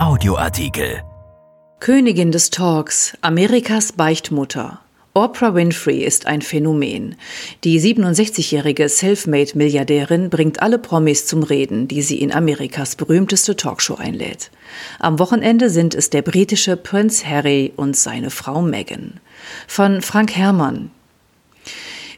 Audioartikel. Königin des Talks, Amerikas Beichtmutter. Oprah Winfrey ist ein Phänomen. Die 67-jährige Selfmade-Milliardärin bringt alle Promis zum Reden, die sie in Amerikas berühmteste Talkshow einlädt. Am Wochenende sind es der britische Prinz Harry und seine Frau Meghan. Von Frank Herrmann,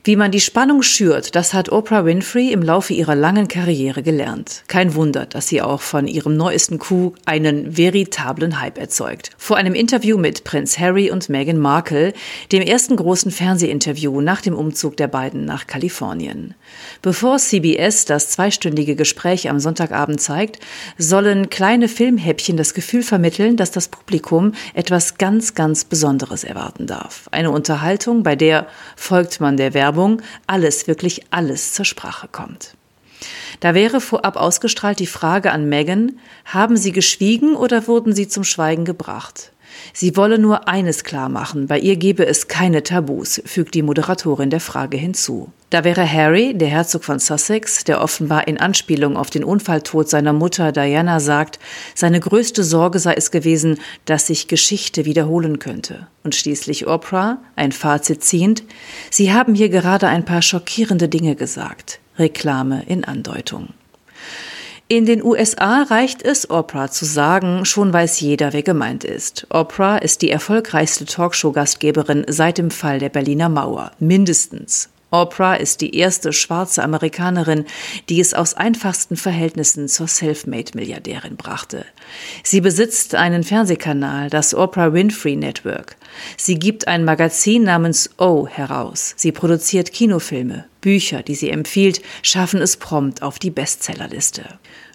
wie man die Spannung schürt, das hat Oprah Winfrey im Laufe ihrer langen Karriere gelernt. Kein Wunder, dass sie auch von ihrem neuesten Coup einen veritablen Hype erzeugt. Vor einem Interview mit Prinz Harry und Meghan Markle, dem ersten großen Fernsehinterview nach dem Umzug der beiden nach Kalifornien. Bevor CBS das zweistündige Gespräch am Sonntagabend zeigt, sollen kleine Filmhäppchen das Gefühl vermitteln, dass das Publikum etwas ganz, ganz Besonderes erwarten darf. Eine Unterhaltung, bei der folgt man der Werbung Werbung alles, wirklich alles zur Sprache kommt. Da wäre vorab ausgestrahlt die Frage an Megan, haben Sie geschwiegen oder wurden Sie zum Schweigen gebracht? Sie wolle nur eines klar machen, bei ihr gebe es keine Tabus, fügt die Moderatorin der Frage hinzu. Da wäre Harry, der Herzog von Sussex, der offenbar in Anspielung auf den Unfalltod seiner Mutter Diana sagt, seine größte Sorge sei es gewesen, dass sich Geschichte wiederholen könnte. Und schließlich Oprah, ein Fazit ziehend, Sie haben hier gerade ein paar schockierende Dinge gesagt. Reklame in Andeutung. In den USA reicht es, Oprah zu sagen, schon weiß jeder, wer gemeint ist. Oprah ist die erfolgreichste Talkshow-Gastgeberin seit dem Fall der Berliner Mauer. Mindestens. Oprah ist die erste schwarze Amerikanerin, die es aus einfachsten Verhältnissen zur Selfmade-Milliardärin brachte. Sie besitzt einen Fernsehkanal, das Oprah Winfrey Network. Sie gibt ein Magazin namens O heraus. Sie produziert Kinofilme. Bücher, die sie empfiehlt, schaffen es prompt auf die Bestsellerliste.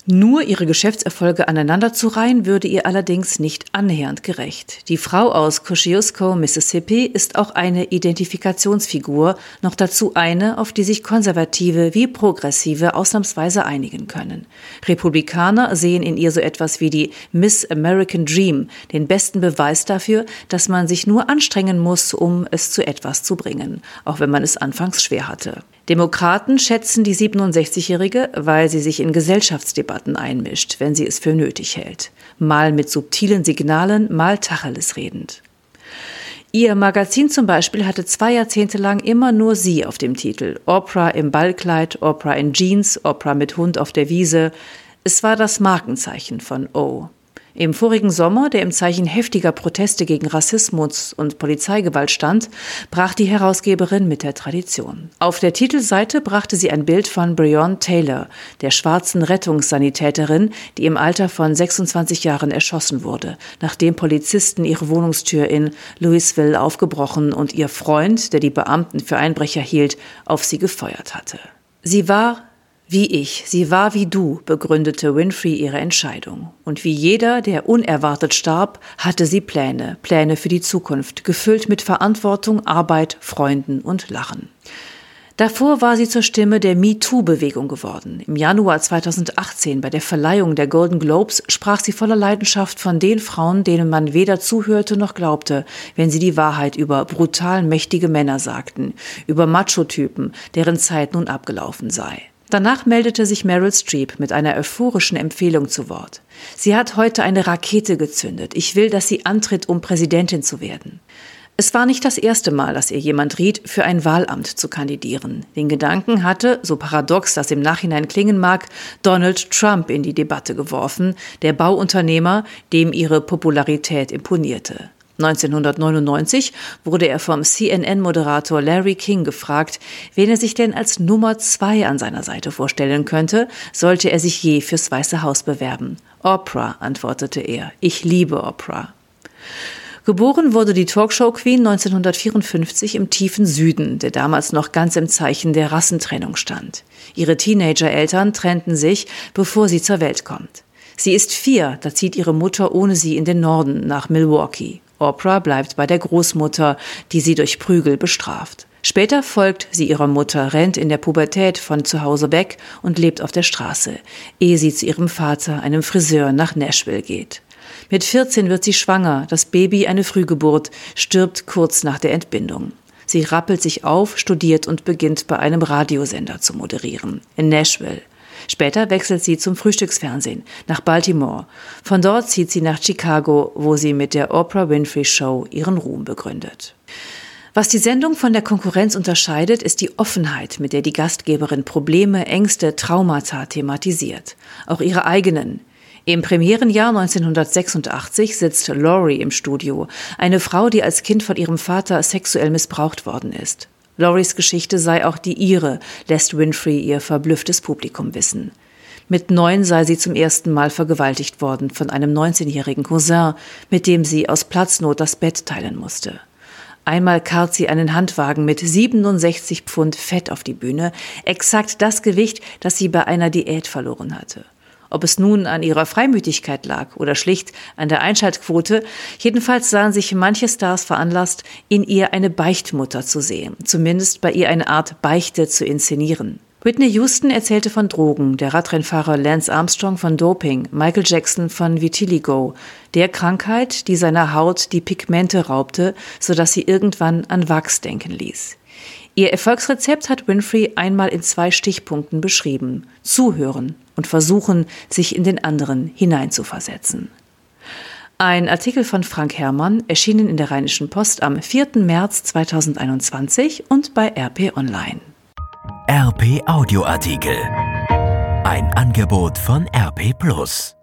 Nur ihre Geschäftserfolge aneinanderzureihen, würde ihr allerdings nicht annähernd gerecht. Die Frau aus Kosciuszko, Mississippi, ist auch eine Identifikationsfigur, noch dazu eine, auf die sich Konservative wie Progressive ausnahmsweise einigen können. Republikaner sehen in ihr so etwas wie die Miss American Dream, den besten Beweis dafür, dass man sich nur anstrengen muss, um es zu etwas zu bringen, auch wenn man es anfangs schwer hatte. Demokraten schätzen die 67-Jährige, weil sie sich in Gesellschaftsdebatten einmischt, wenn sie es für nötig hält. Mal mit subtilen Signalen, mal Tacheles redend. Ihr Magazin zum Beispiel hatte zwei Jahrzehnte lang immer nur sie auf dem Titel. Oprah im Ballkleid, Oprah in Jeans, Oprah mit Hund auf der Wiese. Es war das Markenzeichen von O. Im vorigen Sommer, der im Zeichen heftiger Proteste gegen Rassismus und Polizeigewalt stand, brach die Herausgeberin mit der Tradition. Auf der Titelseite brachte sie ein Bild von Breon Taylor, der schwarzen Rettungssanitäterin, die im Alter von 26 Jahren erschossen wurde, nachdem Polizisten ihre Wohnungstür in Louisville aufgebrochen und ihr Freund, der die Beamten für Einbrecher hielt, auf sie gefeuert hatte. Sie war wie ich, sie war wie du, begründete Winfrey ihre Entscheidung. Und wie jeder, der unerwartet starb, hatte sie Pläne, Pläne für die Zukunft, gefüllt mit Verantwortung, Arbeit, Freunden und Lachen. Davor war sie zur Stimme der MeToo-Bewegung geworden. Im Januar 2018 bei der Verleihung der Golden Globes sprach sie voller Leidenschaft von den Frauen, denen man weder zuhörte noch glaubte, wenn sie die Wahrheit über brutal mächtige Männer sagten, über Machotypen, deren Zeit nun abgelaufen sei. Danach meldete sich Meryl Streep mit einer euphorischen Empfehlung zu Wort. Sie hat heute eine Rakete gezündet. Ich will, dass sie antritt, um Präsidentin zu werden. Es war nicht das erste Mal, dass ihr jemand riet, für ein Wahlamt zu kandidieren. Den Gedanken hatte, so paradox das im Nachhinein klingen mag, Donald Trump in die Debatte geworfen, der Bauunternehmer, dem ihre Popularität imponierte. 1999 wurde er vom CNN-Moderator Larry King gefragt, wen er sich denn als Nummer zwei an seiner Seite vorstellen könnte, sollte er sich je fürs Weiße Haus bewerben. Oprah, antwortete er. Ich liebe Oprah. Geboren wurde die Talkshow Queen 1954 im tiefen Süden, der damals noch ganz im Zeichen der Rassentrennung stand. Ihre Teenagereltern trennten sich, bevor sie zur Welt kommt. Sie ist vier, da zieht ihre Mutter ohne sie in den Norden nach Milwaukee. Oprah bleibt bei der Großmutter, die sie durch Prügel bestraft. Später folgt sie ihrer Mutter, rennt in der Pubertät von zu Hause weg und lebt auf der Straße, ehe sie zu ihrem Vater, einem Friseur, nach Nashville geht. Mit 14 wird sie schwanger, das Baby eine Frühgeburt, stirbt kurz nach der Entbindung. Sie rappelt sich auf, studiert und beginnt bei einem Radiosender zu moderieren. In Nashville. Später wechselt sie zum Frühstücksfernsehen nach Baltimore. Von dort zieht sie nach Chicago, wo sie mit der Oprah Winfrey Show ihren Ruhm begründet. Was die Sendung von der Konkurrenz unterscheidet, ist die Offenheit, mit der die Gastgeberin Probleme, Ängste, Traumata thematisiert. Auch ihre eigenen. Im Premierenjahr 1986 sitzt Laurie im Studio, eine Frau, die als Kind von ihrem Vater sexuell missbraucht worden ist. Lauries Geschichte sei auch die ihre, lässt Winfrey ihr verblüfftes Publikum wissen. Mit neun sei sie zum ersten Mal vergewaltigt worden von einem 19-jährigen Cousin, mit dem sie aus Platznot das Bett teilen musste. Einmal karrt sie einen Handwagen mit 67 Pfund Fett auf die Bühne, exakt das Gewicht, das sie bei einer Diät verloren hatte. Ob es nun an ihrer Freimütigkeit lag oder schlicht an der Einschaltquote, jedenfalls sahen sich manche Stars veranlasst, in ihr eine Beichtmutter zu sehen, zumindest bei ihr eine Art Beichte zu inszenieren. Whitney Houston erzählte von Drogen, der Radrennfahrer Lance Armstrong von Doping, Michael Jackson von Vitiligo, der Krankheit, die seiner Haut die Pigmente raubte, sodass sie irgendwann an Wachs denken ließ. Ihr Erfolgsrezept hat Winfrey einmal in zwei Stichpunkten beschrieben. Zuhören und versuchen, sich in den anderen hineinzuversetzen. Ein Artikel von Frank Herrmann, erschienen in der Rheinischen Post am 4. März 2021 und bei RP Online. RP Audioartikel. Ein Angebot von RP Plus.